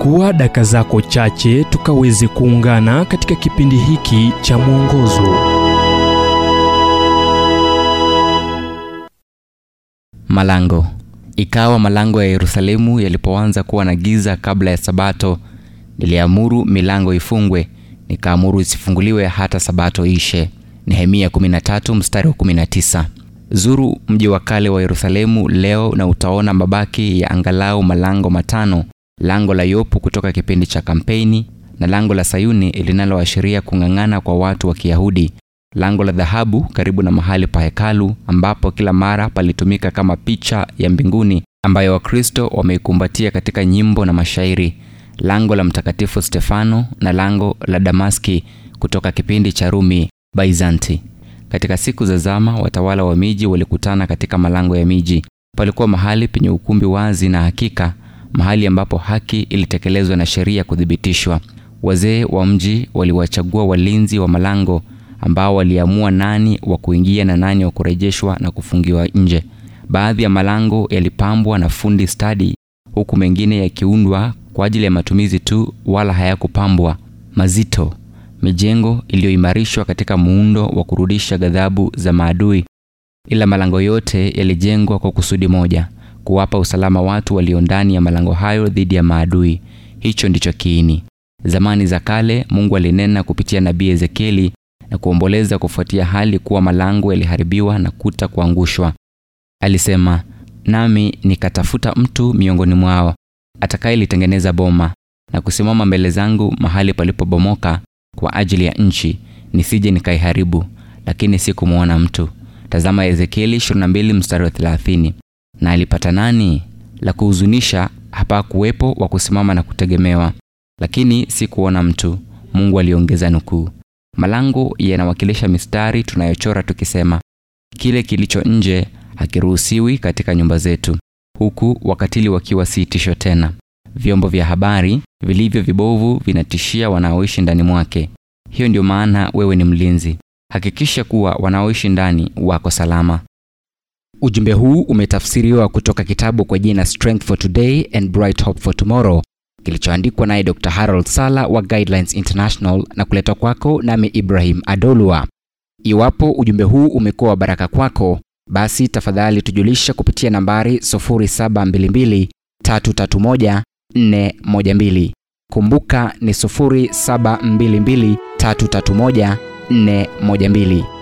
chukua daka zako chache tukaweze kuungana katika kipindi hiki cha mwongozo Malango. Ikawa malango ya Yerusalemu yalipoanza kuwa na giza kabla ya Sabato, niliamuru milango ifungwe, nikaamuru isifunguliwe hata Sabato ishe. Nehemia 13 mstari wa 19. Zuru mji wa kale wa Yerusalemu leo na utaona mabaki ya angalau malango matano: lango la Yopu kutoka kipindi cha kampeni, na lango la Sayuni linaloashiria kung'ang'ana kwa watu wa Kiyahudi, lango la dhahabu karibu na mahali pa hekalu ambapo kila mara palitumika kama picha ya mbinguni ambayo Wakristo wameikumbatia katika nyimbo na mashairi, lango la Mtakatifu Stefano na lango la Damaski kutoka kipindi cha Rumi Byzanti. Katika siku za zama, watawala wa miji walikutana katika malango ya miji. Palikuwa mahali penye ukumbi wazi na hakika, mahali ambapo haki ilitekelezwa na sheria kuthibitishwa. Wazee wa mji waliwachagua walinzi wa malango ambao waliamua nani wa kuingia na nani wa kurejeshwa na kufungiwa nje. Baadhi ya malango yalipambwa na fundi stadi, huku mengine yakiundwa kwa ajili ya matumizi tu, wala hayakupambwa. Mazito, mijengo iliyoimarishwa katika muundo wa kurudisha ghadhabu za maadui. Ila malango yote yalijengwa kwa kusudi moja, kuwapa usalama watu walio ndani ya malango hayo dhidi ya maadui. Hicho ndicho kiini. Zamani za kale, Mungu alinena kupitia nabii Ezekieli na kuomboleza kufuatia hali kuwa malango yaliharibiwa na kuta kuangushwa. Alisema, nami nikatafuta mtu miongoni mwao atakayelitengeneza boma na kusimama mbele zangu mahali palipobomoka kwa ajili ya nchi, nisije nikaiharibu, lakini sikumwona mtu. Tazama Ezekieli 22 mstari wa 30. Na alipata nani? La kuhuzunisha, hapakuwepo wa kusimama na kutegemewa, lakini si kuona mtu. Mungu aliongeza nukuu. Malango yanawakilisha mistari tunayochora tukisema, kile kilicho nje hakiruhusiwi katika nyumba zetu, huku wakatili wakiwa si tisho tena. Vyombo vya habari vilivyo vibovu vinatishia wanaoishi ndani mwake. Hiyo ndio maana wewe ni mlinzi. Hakikisha kuwa wanaoishi ndani wako salama. Ujumbe huu umetafsiriwa kutoka kitabu kwa jina Strength for Today and Bright Hope for Tomorrow kilichoandikwa naye Dr. Harold Sala wa Guidelines International na kuletwa kwako nami Ibrahim Adolwa. Iwapo ujumbe huu umekuwa wa baraka kwako, basi tafadhali tujulisha kupitia nambari 0722 331 412. Kumbuka ni 0722 331 412.